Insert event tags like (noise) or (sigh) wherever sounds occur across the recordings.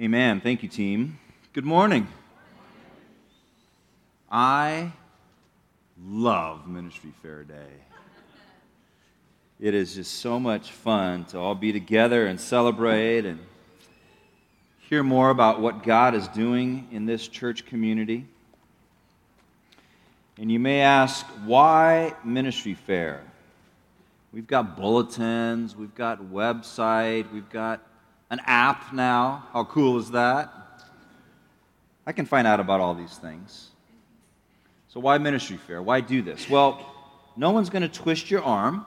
Amen. Thank you, team. Good morning. I love Ministry Fair Day. It is just so much fun to all be together and celebrate and hear more about what God is doing in this church community. And you may ask, why Ministry Fair? We've got bulletins, we've got website, we've got an app now. How cool is that? I can find out about all these things. So, why ministry fair? Why do this? Well, no one's going to twist your arm.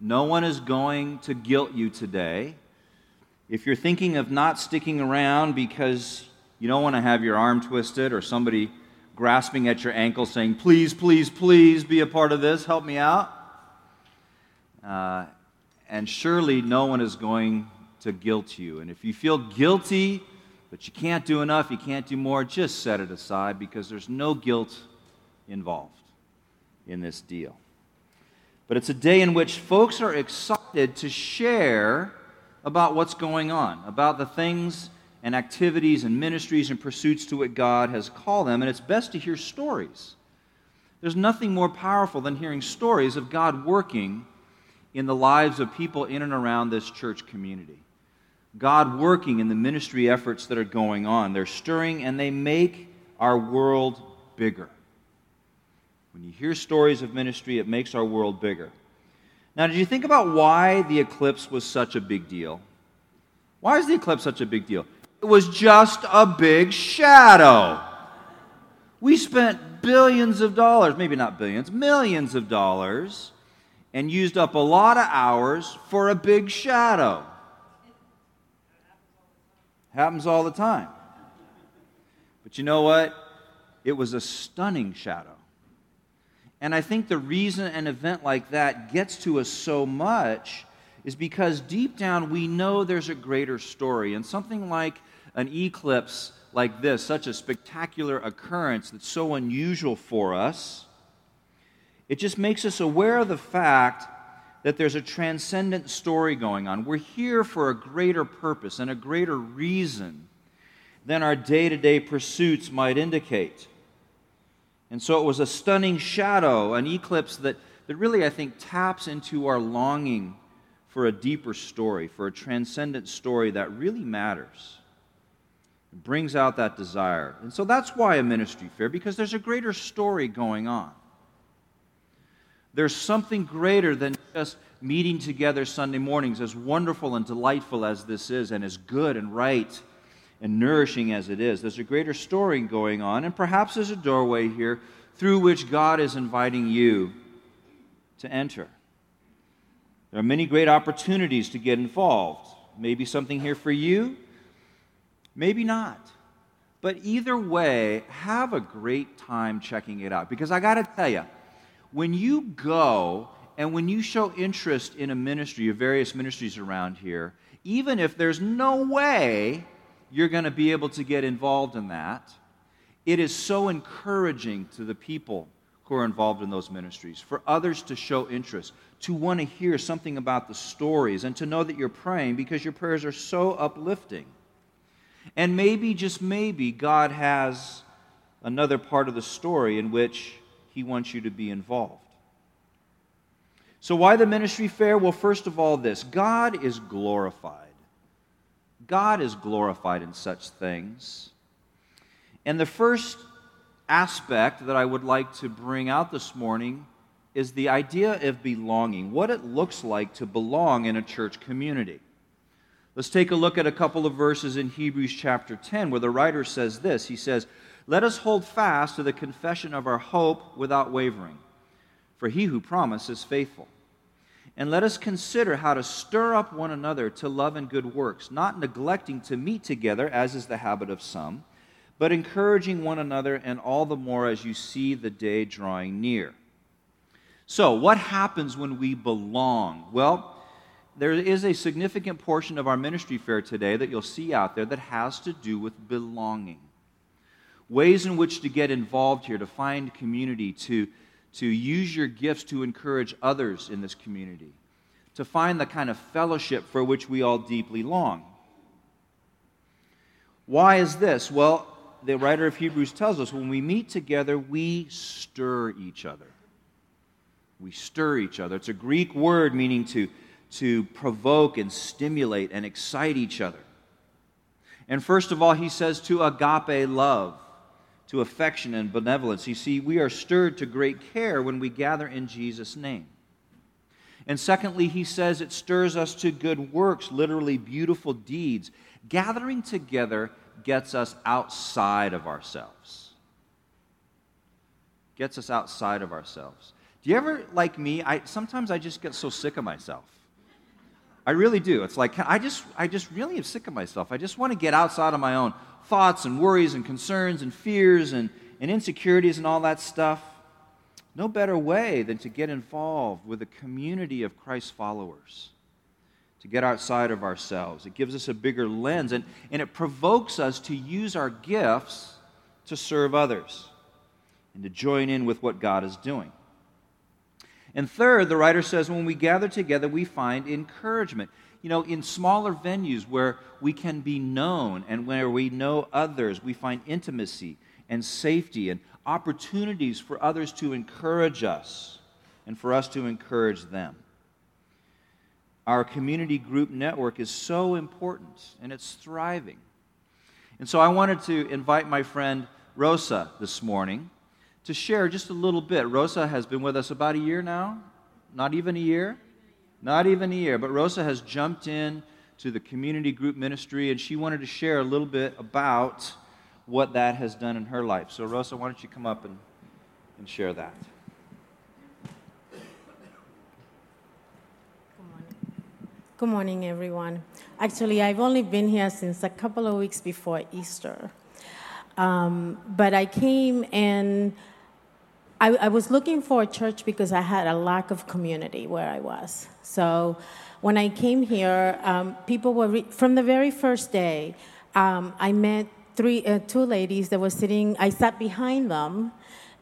No one is going to guilt you today. If you're thinking of not sticking around because you don't want to have your arm twisted or somebody grasping at your ankle saying, please, please, please be a part of this, help me out. Uh, and surely no one is going to guilt you. And if you feel guilty, but you can't do enough, you can't do more, just set it aside because there's no guilt involved in this deal. But it's a day in which folks are excited to share about what's going on, about the things and activities and ministries and pursuits to what God has called them. And it's best to hear stories. There's nothing more powerful than hearing stories of God working in the lives of people in and around this church community. God working in the ministry efforts that are going on. They're stirring and they make our world bigger. When you hear stories of ministry, it makes our world bigger. Now, did you think about why the eclipse was such a big deal? Why is the eclipse such a big deal? It was just a big shadow. We spent billions of dollars, maybe not billions, millions of dollars, and used up a lot of hours for a big shadow. Happens all the time. But you know what? It was a stunning shadow. And I think the reason an event like that gets to us so much is because deep down we know there's a greater story. And something like an eclipse like this, such a spectacular occurrence that's so unusual for us, it just makes us aware of the fact that there's a transcendent story going on. We're here for a greater purpose and a greater reason than our day to day pursuits might indicate. And so it was a stunning shadow, an eclipse that, that really, I think, taps into our longing for a deeper story, for a transcendent story that really matters. It brings out that desire. And so that's why a ministry fair, because there's a greater story going on. There's something greater than just meeting together Sunday mornings, as wonderful and delightful as this is, and as good and right and nourishing as it is. There's a greater story going on, and perhaps there's a doorway here through which God is inviting you to enter. There are many great opportunities to get involved. Maybe something here for you, maybe not. But either way, have a great time checking it out. Because I got to tell you, when you go and when you show interest in a ministry, of various ministries around here, even if there's no way you're going to be able to get involved in that, it is so encouraging to the people who are involved in those ministries, for others to show interest, to want to hear something about the stories, and to know that you're praying because your prayers are so uplifting. And maybe, just maybe, God has another part of the story in which he wants you to be involved. So, why the ministry fair? Well, first of all, this God is glorified. God is glorified in such things. And the first aspect that I would like to bring out this morning is the idea of belonging, what it looks like to belong in a church community. Let's take a look at a couple of verses in Hebrews chapter 10 where the writer says this. He says, let us hold fast to the confession of our hope without wavering, for he who promised is faithful. And let us consider how to stir up one another to love and good works, not neglecting to meet together, as is the habit of some, but encouraging one another, and all the more as you see the day drawing near. So, what happens when we belong? Well, there is a significant portion of our ministry fair today that you'll see out there that has to do with belonging ways in which to get involved here, to find community, to, to use your gifts to encourage others in this community, to find the kind of fellowship for which we all deeply long. Why is this? Well, the writer of Hebrews tells us when we meet together, we stir each other. We stir each other. It's a Greek word meaning to, to provoke and stimulate and excite each other. And first of all, he says to agape love, to affection and benevolence. You see, we are stirred to great care when we gather in Jesus' name. And secondly, he says it stirs us to good works, literally beautiful deeds. Gathering together gets us outside of ourselves. Gets us outside of ourselves. Do you ever, like me, I, sometimes I just get so sick of myself. I really do. It's like I just, I just really am sick of myself. I just want to get outside of my own thoughts and worries and concerns and fears and, and insecurities and all that stuff. No better way than to get involved with a community of Christ followers, to get outside of ourselves. It gives us a bigger lens and, and it provokes us to use our gifts to serve others and to join in with what God is doing. And third, the writer says, when we gather together, we find encouragement. You know, in smaller venues where we can be known and where we know others, we find intimacy and safety and opportunities for others to encourage us and for us to encourage them. Our community group network is so important and it's thriving. And so I wanted to invite my friend Rosa this morning to share just a little bit. Rosa has been with us about a year now, not even a year, not even a year. But Rosa has jumped in to the community group ministry, and she wanted to share a little bit about what that has done in her life. So, Rosa, why don't you come up and, and share that? Good morning, everyone. Actually, I've only been here since a couple of weeks before Easter. Um, but I came and I, I, was looking for a church because I had a lack of community where I was. So when I came here, um, people were, re- from the very first day, um, I met three, uh, two ladies that were sitting, I sat behind them,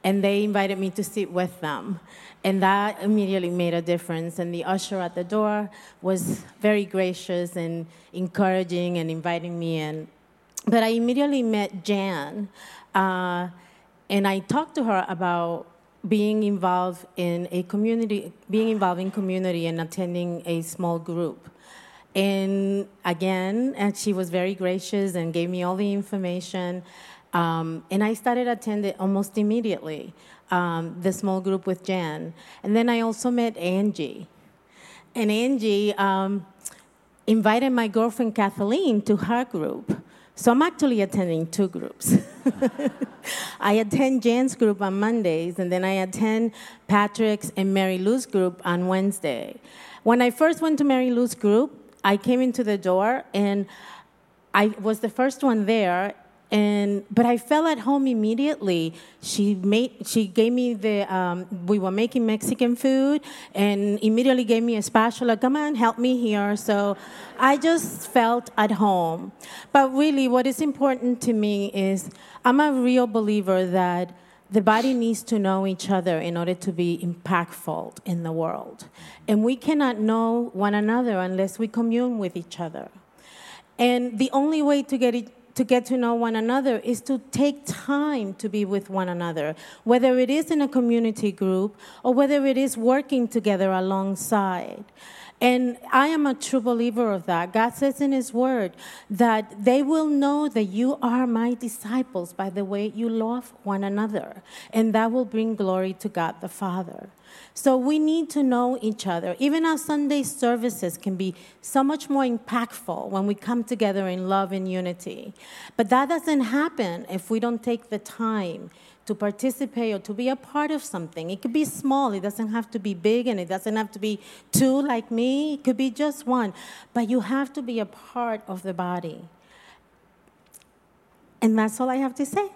and they invited me to sit with them. And that immediately made a difference. And the usher at the door was very gracious and encouraging and inviting me in. But I immediately met Jan. Uh, and I talked to her about being involved in a community, being involved in community and attending a small group. And again, and she was very gracious and gave me all the information. Um, and I started attending almost immediately um, the small group with Jan. And then I also met Angie. And Angie um, invited my girlfriend Kathleen to her group. So I'm actually attending two groups. (laughs) I attend Jan's group on Mondays, and then I attend Patrick's and Mary Lou's group on Wednesday. When I first went to Mary Lou's group, I came into the door and I was the first one there, and but I fell at home immediately. She made she gave me the um, we were making Mexican food and immediately gave me a spatula. Come on, help me here. So I just felt at home. But really, what is important to me is I'm a real believer that the body needs to know each other in order to be impactful in the world. And we cannot know one another unless we commune with each other. And the only way to get it to get to know one another is to take time to be with one another, whether it is in a community group or whether it is working together alongside. And I am a true believer of that. God says in His Word that they will know that you are my disciples by the way you love one another. And that will bring glory to God the Father. So we need to know each other. Even our Sunday services can be so much more impactful when we come together in love and unity. But that doesn't happen if we don't take the time to participate or to be a part of something. It could be small, it doesn't have to be big, and it doesn't have to be two like me, it could be just one. But you have to be a part of the body. And that's all I have to say.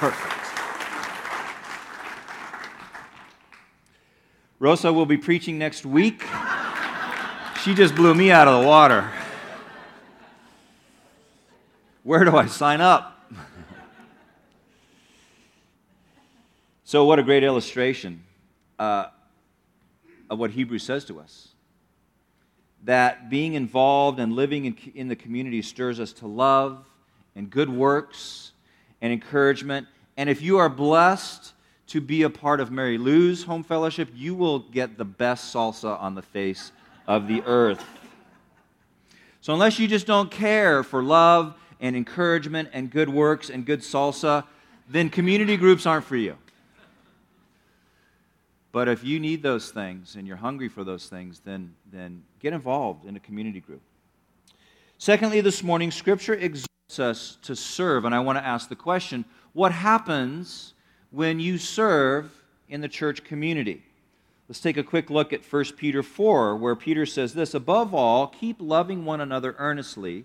Perfect. Rosa will be preaching next week. She just blew me out of the water. Where do I sign up? (laughs) so, what a great illustration uh, of what Hebrews says to us that being involved and living in, in the community stirs us to love and good works and encouragement. And if you are blessed to be a part of Mary Lou's home fellowship, you will get the best salsa on the face of the earth. So, unless you just don't care for love and encouragement and good works and good salsa, then community groups aren't for you. But if you need those things and you're hungry for those things, then, then get involved in a community group. Secondly, this morning, Scripture exhorts us to serve. And I want to ask the question what happens when you serve in the church community? Let's take a quick look at 1 Peter 4, where Peter says this Above all, keep loving one another earnestly,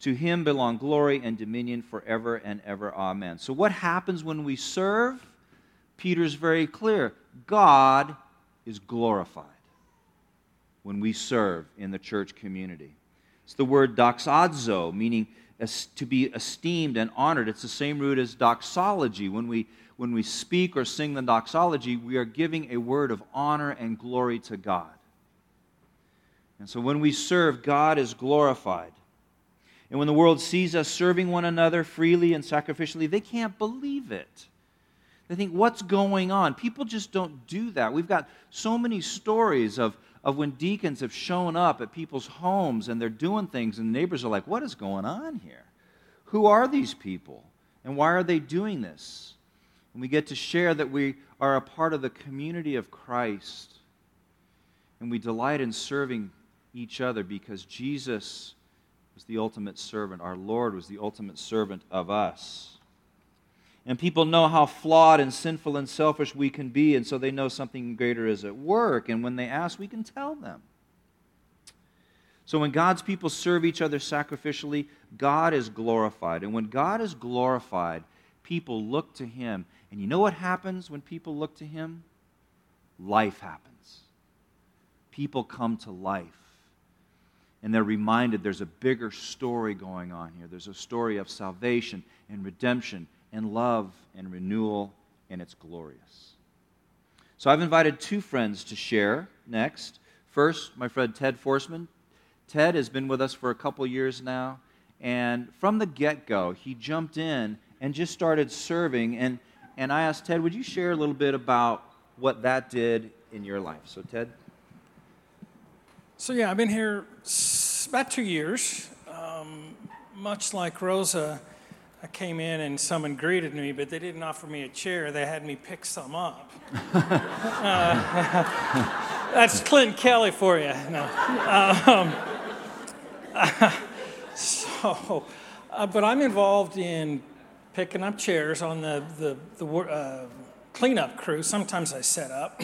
To him belong glory and dominion forever and ever. Amen. So, what happens when we serve? Peter's very clear God is glorified when we serve in the church community. It's the word doxazo, meaning to be esteemed and honored. It's the same root as doxology. When we, when we speak or sing the doxology, we are giving a word of honor and glory to God. And so when we serve, God is glorified. And when the world sees us serving one another freely and sacrificially, they can't believe it. They think, what's going on? People just don't do that. We've got so many stories of, of when deacons have shown up at people's homes and they're doing things, and neighbors are like, what is going on here? Who are these people? And why are they doing this? And we get to share that we are a part of the community of Christ. And we delight in serving each other because Jesus was the ultimate servant. Our Lord was the ultimate servant of us. And people know how flawed and sinful and selfish we can be, and so they know something greater is at work. And when they ask, we can tell them. So when God's people serve each other sacrificially, God is glorified. And when God is glorified, people look to Him. And you know what happens when people look to Him? Life happens. People come to life and they're reminded there's a bigger story going on here. There's a story of salvation and redemption and love and renewal, and it's glorious. So I've invited two friends to share next. First, my friend Ted Forsman. Ted has been with us for a couple years now, and from the get go, he jumped in and just started serving. And, and I asked Ted, would you share a little bit about what that did in your life? So, Ted. So, yeah, I've been here about two years. Um, much like Rosa, I came in and someone greeted me, but they didn't offer me a chair. They had me pick some up. uh, (laughs) that's Clint Kelly for you. No. Um, (laughs) so, uh, but I'm involved in picking up chairs on the, the, the uh, cleanup crew. Sometimes I set up.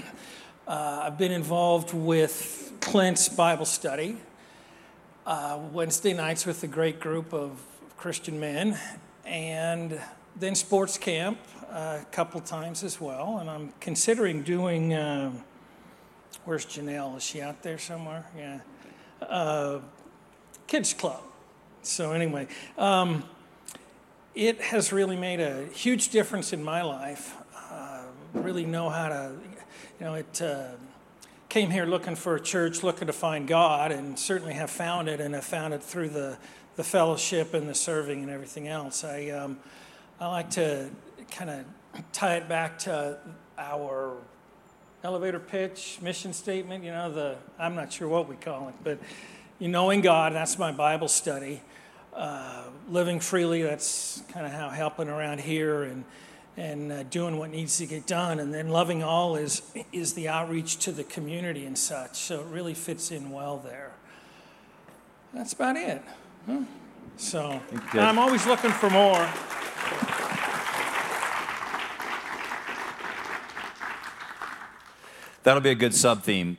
Uh, I've been involved with Clint's Bible study uh, Wednesday nights with a great group of Christian men, and then sports camp uh, a couple times as well. And I'm considering doing. Uh, where's Janelle? Is she out there somewhere? Yeah. Uh, kids club. So anyway, um, it has really made a huge difference in my life. Uh, really know how to, you know, it came here looking for a church, looking to find God, and certainly have found it, and have found it through the, the fellowship and the serving and everything else. I, um, I like to kind of tie it back to our elevator pitch, mission statement, you know, the, I'm not sure what we call it, but you knowing God, that's my Bible study. Uh, living freely, that's kind of how helping around here and and uh, doing what needs to get done. And then loving all is, is the outreach to the community and such. So it really fits in well there. That's about it. Huh? So I'm always looking for more. That'll be a good sub theme.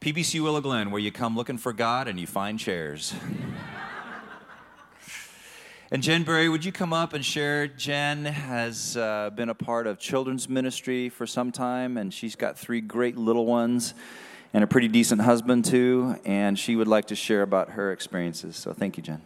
PBC Willow Glen, where you come looking for God and you find chairs. (laughs) And Jen Berry, would you come up and share? Jen has uh, been a part of children's ministry for some time, and she's got three great little ones and a pretty decent husband, too. And she would like to share about her experiences. So thank you, Jen.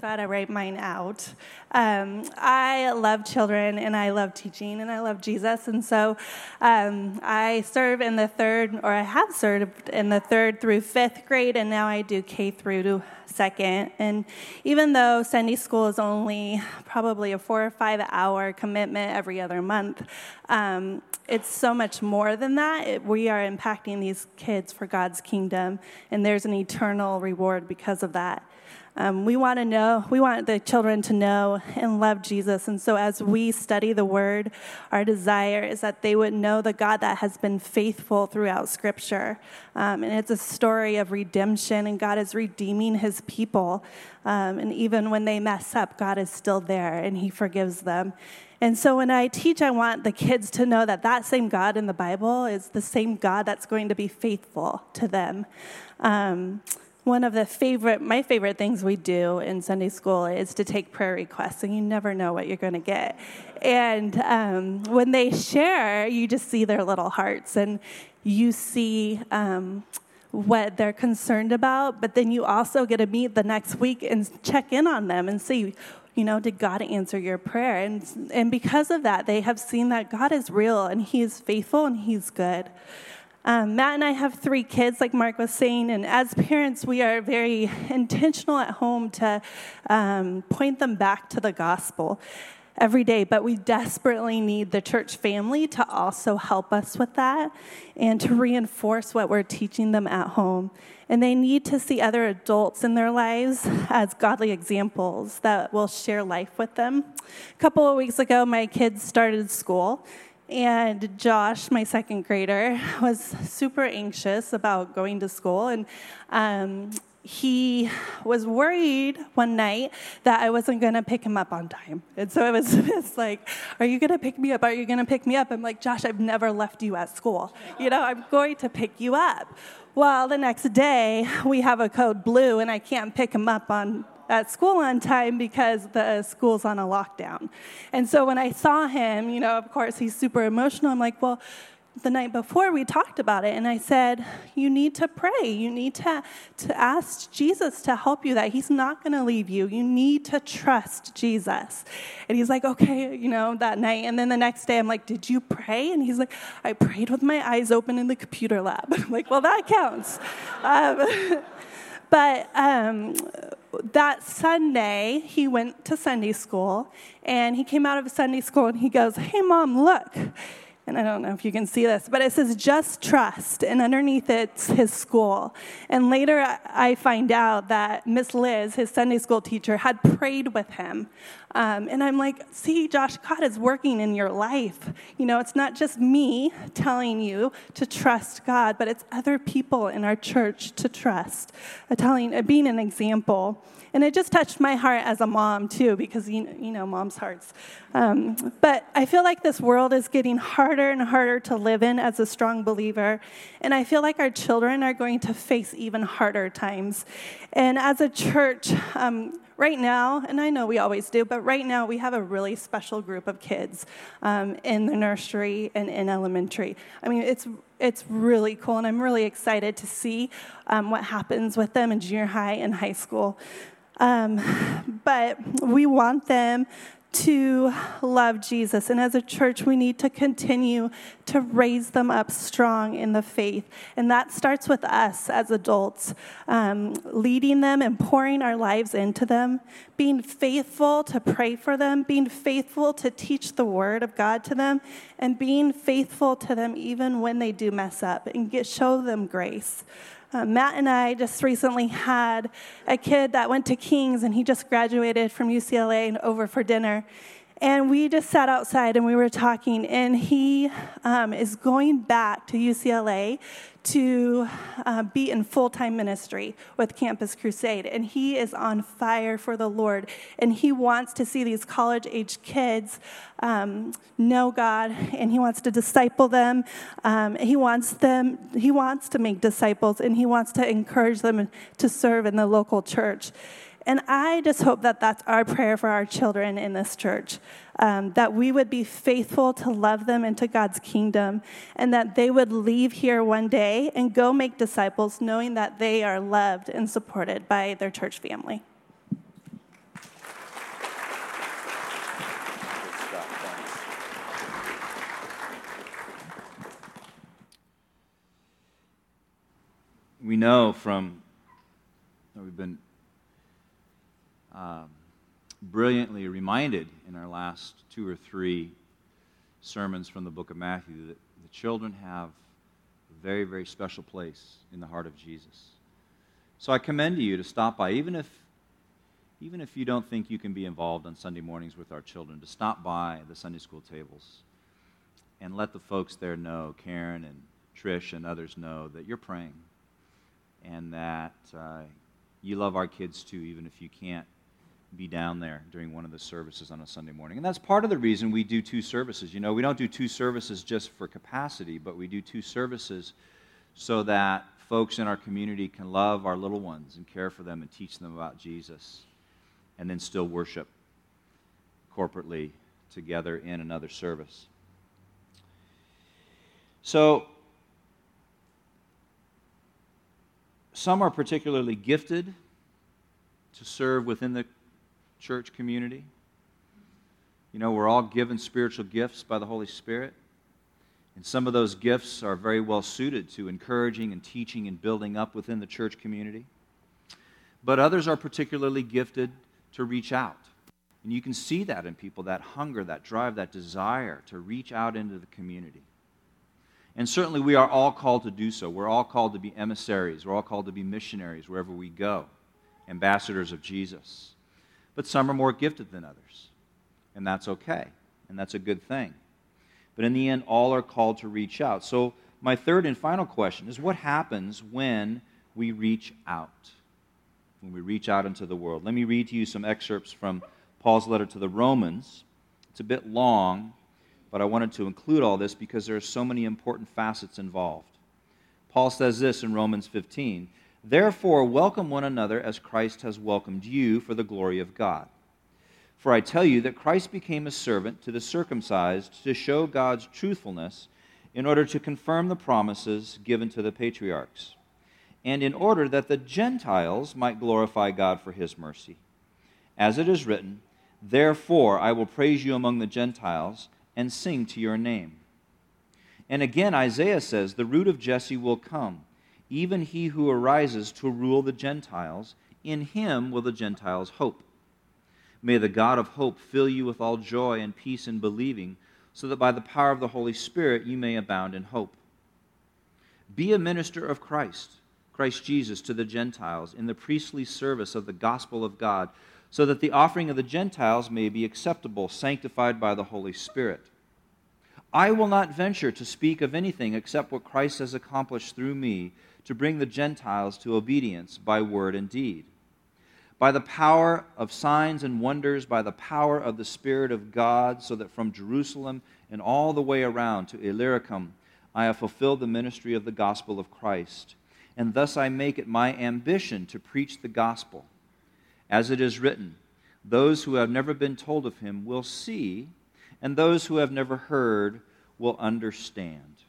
So I had to write mine out. Um, I love children and I love teaching and I love Jesus. And so um, I serve in the third, or I have served in the third through fifth grade, and now I do K through to second. And even though Sunday school is only probably a four or five hour commitment every other month, um, it's so much more than that. It, we are impacting these kids for God's kingdom, and there's an eternal reward because of that. Um, we want to know, we want the children to know and love Jesus. And so as we study the word, our desire is that they would know the God that has been faithful throughout Scripture. Um, and it's a story of redemption, and God is redeeming his people. Um, and even when they mess up, God is still there and he forgives them. And so when I teach, I want the kids to know that that same God in the Bible is the same God that's going to be faithful to them. Um, one of the favorite, my favorite things we do in Sunday school is to take prayer requests, and you never know what you're going to get. And um, when they share, you just see their little hearts, and you see um, what they're concerned about. But then you also get to meet the next week and check in on them and see, you know, did God answer your prayer? And and because of that, they have seen that God is real and He is faithful and He's good. Um, Matt and I have three kids, like Mark was saying, and as parents, we are very intentional at home to um, point them back to the gospel every day, but we desperately need the church family to also help us with that and to reinforce what we're teaching them at home. And they need to see other adults in their lives as godly examples that will share life with them. A couple of weeks ago, my kids started school. And Josh, my second grader, (laughs) was super anxious about going to school. And um, he was worried one night that I wasn't going to pick him up on time. And so it was (laughs) it's like, Are you going to pick me up? Are you going to pick me up? I'm like, Josh, I've never left you at school. You know, I'm going to pick you up. Well, the next day, we have a code blue, and I can't pick him up on at school on time because the school's on a lockdown. And so when I saw him, you know, of course, he's super emotional. I'm like, well, the night before we talked about it and i said you need to pray. You need to, to ask jesus to help you that he's not going to leave you. You need to trust jesus. And he's like okay you know that night. And then the next day i'm like did you pray? And he's like i prayed with my eyes open in the computer lab. (laughs) I'm like well that counts. Um, (laughs) but um, that Sunday, he went to Sunday school, and he came out of Sunday school and he goes, Hey, mom, look. And I don't know if you can see this, but it says just trust, and underneath it's his school. And later I find out that Miss Liz, his Sunday school teacher, had prayed with him. Um, and I'm like, see, Josh, God is working in your life. You know, it's not just me telling you to trust God, but it's other people in our church to trust, uh, telling, uh, being an example. And it just touched my heart as a mom, too, because you, you know, mom's hearts. Um, but I feel like this world is getting harder and harder to live in as a strong believer. And I feel like our children are going to face even harder times. And as a church, um, right now, and I know we always do, but right now we have a really special group of kids um, in the nursery and in elementary. I mean, it's it's really cool, and I'm really excited to see um, what happens with them in junior high and high school. Um, but we want them to love Jesus. And as a church, we need to continue to raise them up strong in the faith. And that starts with us as adults, um, leading them and pouring our lives into them, being faithful to pray for them, being faithful to teach the word of God to them, and being faithful to them even when they do mess up and get, show them grace. Uh, Matt and I just recently had a kid that went to King's and he just graduated from UCLA and over for dinner. And we just sat outside and we were talking, and he um, is going back to UCLA to uh, be in full time ministry with Campus Crusade. And he is on fire for the Lord. And he wants to see these college age kids um, know God and he wants to disciple them. Um, he, wants them he wants to make disciples and he wants to encourage them to serve in the local church. And I just hope that that's our prayer for our children in this church um, that we would be faithful to love them into God's kingdom, and that they would leave here one day and go make disciples knowing that they are loved and supported by their church family. We know from, we've been um, brilliantly reminded in our last two or three sermons from the book of Matthew that the children have a very, very special place in the heart of Jesus. So I commend to you to stop by, even if, even if you don't think you can be involved on Sunday mornings with our children, to stop by the Sunday school tables and let the folks there know, Karen and Trish and others know, that you're praying and that uh, you love our kids too, even if you can't be down there during one of the services on a Sunday morning. And that's part of the reason we do two services. You know, we don't do two services just for capacity, but we do two services so that folks in our community can love our little ones and care for them and teach them about Jesus and then still worship corporately together in another service. So, some are particularly gifted to serve within the church community. You know, we're all given spiritual gifts by the Holy Spirit. And some of those gifts are very well suited to encouraging and teaching and building up within the church community. But others are particularly gifted to reach out. And you can see that in people that hunger, that drive, that desire to reach out into the community. And certainly we are all called to do so. We're all called to be emissaries, we're all called to be missionaries wherever we go, ambassadors of Jesus but some are more gifted than others. And that's okay, and that's a good thing. But in the end, all are called to reach out. So, my third and final question is what happens when we reach out? When we reach out into the world. Let me read to you some excerpts from Paul's letter to the Romans. It's a bit long, but I wanted to include all this because there are so many important facets involved. Paul says this in Romans 15 Therefore, welcome one another as Christ has welcomed you for the glory of God. For I tell you that Christ became a servant to the circumcised to show God's truthfulness in order to confirm the promises given to the patriarchs, and in order that the Gentiles might glorify God for his mercy. As it is written, Therefore I will praise you among the Gentiles and sing to your name. And again, Isaiah says, The root of Jesse will come even he who arises to rule the Gentiles, in him will the Gentiles hope. May the God of hope fill you with all joy and peace in believing, so that by the power of the Holy Spirit you may abound in hope. Be a minister of Christ, Christ Jesus, to the Gentiles in the priestly service of the gospel of God, so that the offering of the Gentiles may be acceptable, sanctified by the Holy Spirit. I will not venture to speak of anything except what Christ has accomplished through me to bring the Gentiles to obedience by word and deed. By the power of signs and wonders, by the power of the Spirit of God, so that from Jerusalem and all the way around to Illyricum I have fulfilled the ministry of the gospel of Christ. And thus I make it my ambition to preach the gospel. As it is written, those who have never been told of him will see, and those who have never heard will understand.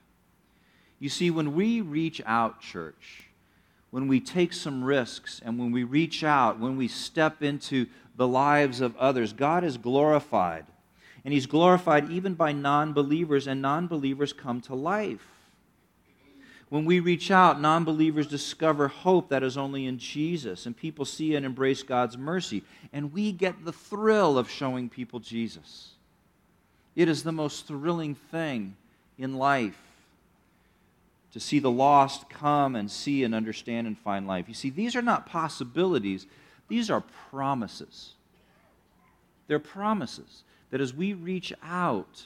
You see, when we reach out, church, when we take some risks and when we reach out, when we step into the lives of others, God is glorified. And He's glorified even by non believers, and non believers come to life. When we reach out, non believers discover hope that is only in Jesus, and people see and embrace God's mercy. And we get the thrill of showing people Jesus. It is the most thrilling thing in life to see the lost come and see and understand and find life. You see, these are not possibilities, these are promises. They're promises that as we reach out,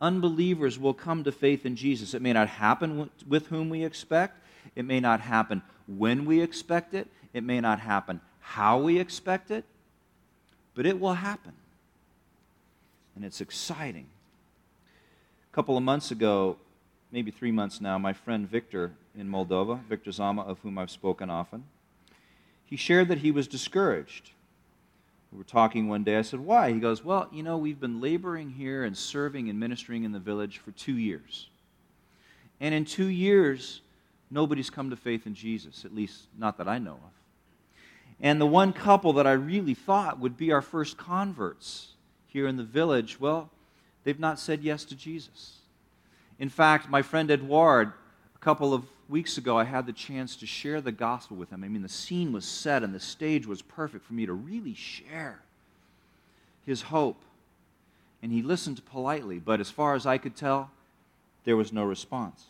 unbelievers will come to faith in Jesus. It may not happen with whom we expect, it may not happen when we expect it, it may not happen how we expect it, but it will happen. And it's exciting. A couple of months ago, maybe three months now, my friend Victor in Moldova, Victor Zama, of whom I've spoken often, he shared that he was discouraged. We were talking one day. I said, Why? He goes, Well, you know, we've been laboring here and serving and ministering in the village for two years. And in two years, nobody's come to faith in Jesus, at least not that I know of. And the one couple that I really thought would be our first converts here in the village, well, they've not said yes to Jesus. In fact, my friend Edouard, a couple of weeks ago, I had the chance to share the gospel with him. I mean, the scene was set and the stage was perfect for me to really share his hope. And he listened politely, but as far as I could tell, there was no response.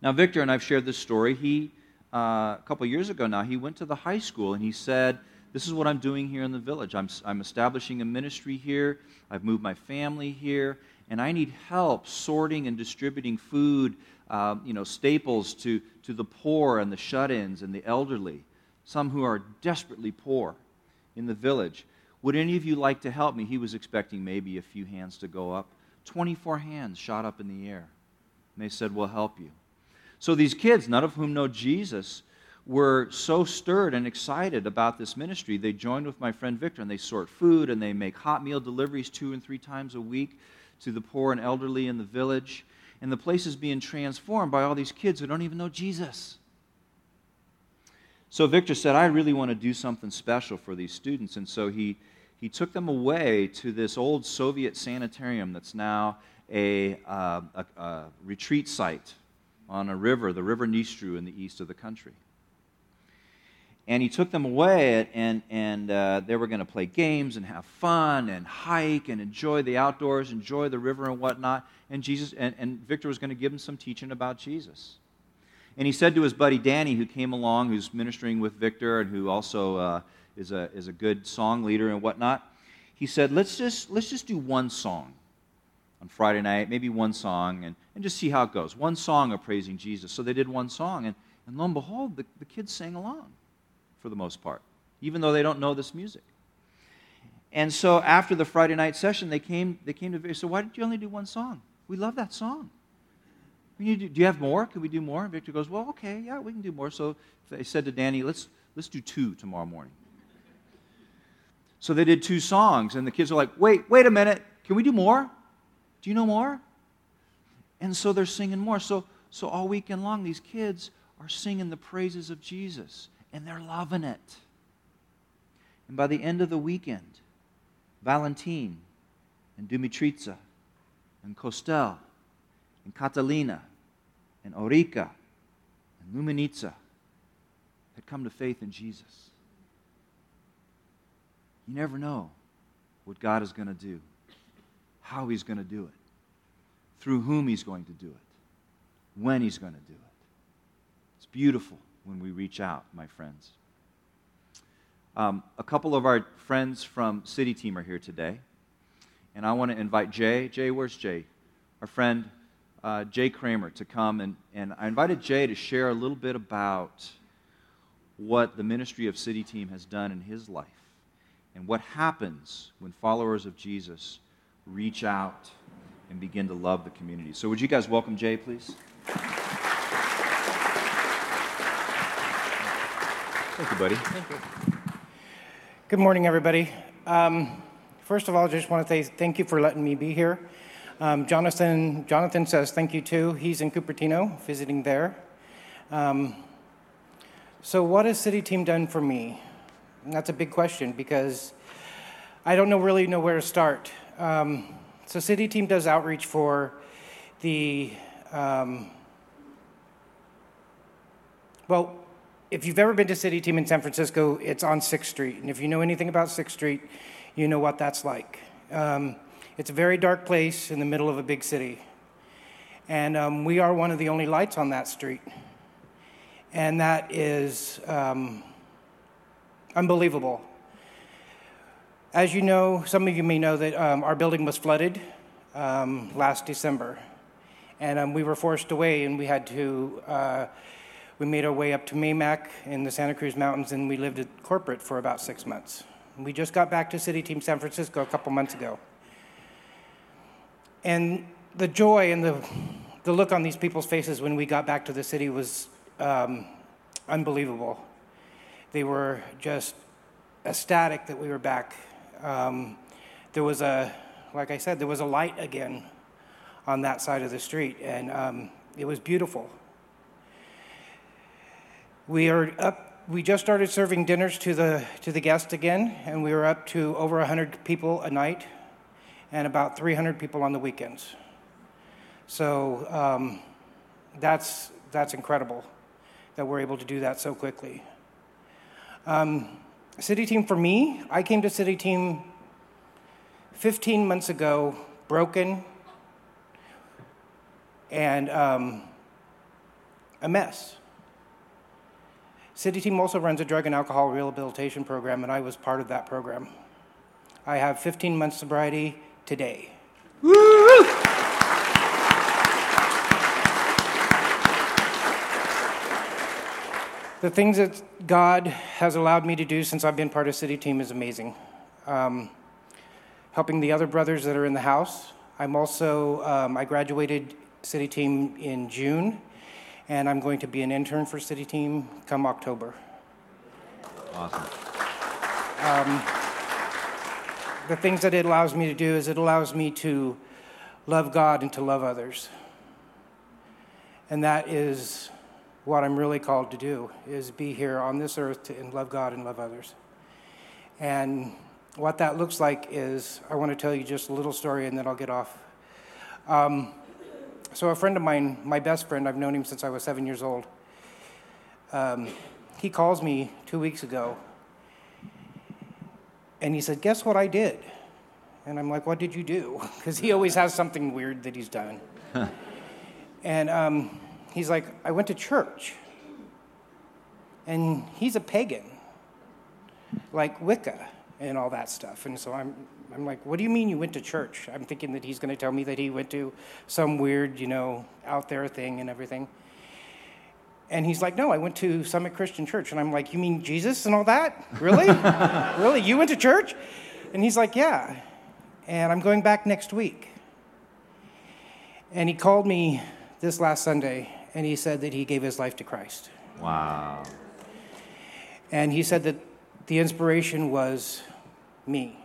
Now, Victor, and I've shared this story, he, uh, a couple years ago now, he went to the high school and he said, This is what I'm doing here in the village. I'm, I'm establishing a ministry here. I've moved my family here, and I need help sorting and distributing food, uh, you know, staples to, to the poor and the shut ins and the elderly, some who are desperately poor in the village. Would any of you like to help me? He was expecting maybe a few hands to go up. 24 hands shot up in the air. And they said, We'll help you. So these kids, none of whom know Jesus, were so stirred and excited about this ministry. They joined with my friend Victor and they sort food and they make hot meal deliveries two and three times a week to the poor and elderly in the village. And the place is being transformed by all these kids who don't even know Jesus. So Victor said, I really want to do something special for these students. And so he, he took them away to this old Soviet sanitarium that's now a, uh, a, a retreat site on a river, the River Nistru in the east of the country. And he took them away, and, and uh, they were going to play games and have fun and hike and enjoy the outdoors, enjoy the river and whatnot. And Jesus and, and Victor was going to give them some teaching about Jesus. And he said to his buddy Danny, who came along, who's ministering with Victor and who also uh, is, a, is a good song leader and whatnot, he said, let's just, let's just do one song on Friday night, maybe one song, and, and just see how it goes. One song of praising Jesus. So they did one song, and, and lo and behold, the, the kids sang along for the most part, even though they don't know this music. And so after the Friday night session, they came, they came to Victor. So why did you only do one song? We love that song. Do you have more? Can we do more? And Victor goes, Well, okay, yeah, we can do more. So they said to Danny, Let's, let's do two tomorrow morning. So they did two songs, and the kids are like, Wait, wait a minute. Can we do more? Do you know more? And so they're singing more. So, so all weekend long, these kids are singing the praises of Jesus, and they're loving it. And by the end of the weekend, Valentin and Dumitritsa and Kostel and Catalina and Orica and Luminitsa had come to faith in Jesus. You never know what God is going to do how he's going to do it, through whom he's going to do it, when he's going to do it. It's beautiful when we reach out, my friends. Um, a couple of our friends from City Team are here today, and I want to invite Jay. Jay, where's Jay? Our friend uh, Jay Kramer to come, and, and I invited Jay to share a little bit about what the ministry of City Team has done in his life and what happens when followers of Jesus reach out and begin to love the community. So, would you guys welcome Jay, please? Thank you, buddy. Thank you. Good morning, everybody. Um, first of all, I just want to say thank you for letting me be here. Um, Jonathan, Jonathan says thank you too. He's in Cupertino, visiting there. Um, so, what has City Team done for me? And that's a big question because I don't know really know where to start. Um, so City Team does outreach for the, um, well, if you've ever been to City Team in San Francisco, it's on 6th Street. And if you know anything about 6th Street, you know what that's like. Um, it's a very dark place in the middle of a big city. And um, we are one of the only lights on that street. And that is um, unbelievable. As you know, some of you may know that um, our building was flooded um, last December, and um, we were forced away, and we had to. Uh, we made our way up to Maymac in the Santa Cruz Mountains, and we lived at corporate for about six months. We just got back to City Team San Francisco a couple months ago, and the joy and the the look on these people's faces when we got back to the city was um, unbelievable. They were just ecstatic that we were back. Um, there was a, like I said, there was a light again on that side of the street, and um, it was beautiful. We are up. We just started serving dinners to the to the guests again, and we were up to over 100 people a night, and about 300 people on the weekends. So um, that's that's incredible that we're able to do that so quickly. Um, City Team for me, I came to City Team 15 months ago, broken and um, a mess. City Team also runs a drug and alcohol rehabilitation program, and I was part of that program. I have 15 months sobriety today. Woo! The things that God has allowed me to do since I've been part of City Team is amazing. Um, helping the other brothers that are in the house. I'm also, um, I graduated City Team in June, and I'm going to be an intern for City Team come October. Awesome. Um, the things that it allows me to do is it allows me to love God and to love others. And that is what I'm really called to do is be here on this earth to, and love God and love others. And what that looks like is I want to tell you just a little story and then I'll get off. Um, so a friend of mine, my best friend, I've known him since I was seven years old. Um, he calls me two weeks ago, and he said, "Guess what I did?" And I'm like, "What did you do?" (laughs) Because he always has something weird that he's done. (laughs) and um, he's like, I went to church. And he's a pagan, like Wicca and all that stuff. And so I'm, I'm like, what do you mean you went to church? I'm thinking that he's going to tell me that he went to some weird, you know, out there thing and everything. And he's like, no, I went to Summit Christian Church. And I'm like, you mean Jesus and all that? Really? (laughs) really? You went to church? And he's like, yeah. And I'm going back next week. And he called me this last Sunday and he said that he gave his life to Christ. Wow. And he said that the inspiration was me,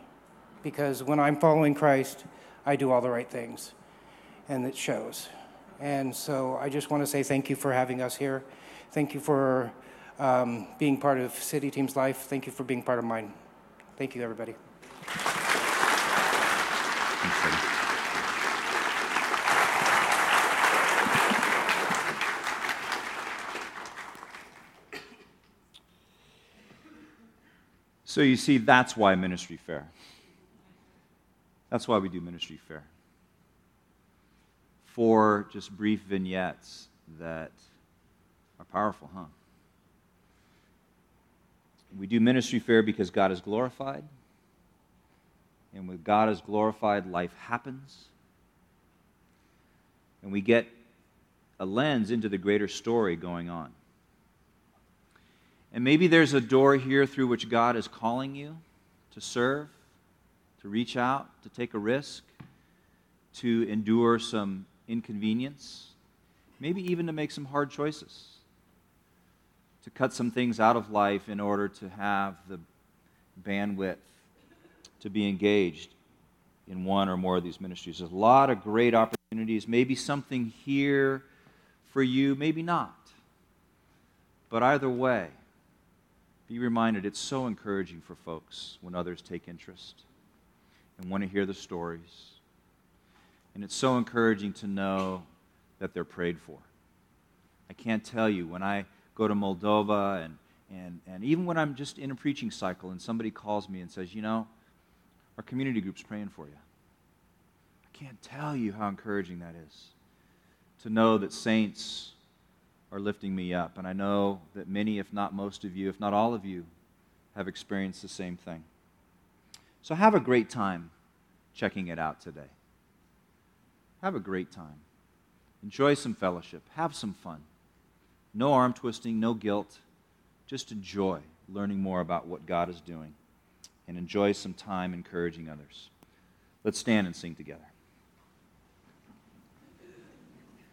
because when I'm following Christ, I do all the right things, and it shows. And so I just want to say thank you for having us here. Thank you for um, being part of City Team's life. Thank you for being part of mine. Thank you, everybody. So you see, that's why Ministry Fair. That's why we do Ministry Fair. Four just brief vignettes that are powerful, huh? We do Ministry Fair because God is glorified. And when God is glorified, life happens. And we get a lens into the greater story going on. And maybe there's a door here through which God is calling you to serve, to reach out, to take a risk, to endure some inconvenience, maybe even to make some hard choices, to cut some things out of life in order to have the bandwidth to be engaged in one or more of these ministries. There's a lot of great opportunities, maybe something here for you, maybe not. But either way, be reminded it's so encouraging for folks when others take interest and want to hear the stories. And it's so encouraging to know that they're prayed for. I can't tell you when I go to Moldova and, and, and even when I'm just in a preaching cycle and somebody calls me and says, you know, our community group's praying for you. I can't tell you how encouraging that is to know that saints are lifting me up. And I know that many, if not most of you, if not all of you, have experienced the same thing. So have a great time checking it out today. Have a great time. Enjoy some fellowship. Have some fun. No arm twisting, no guilt. Just enjoy learning more about what God is doing and enjoy some time encouraging others. Let's stand and sing together.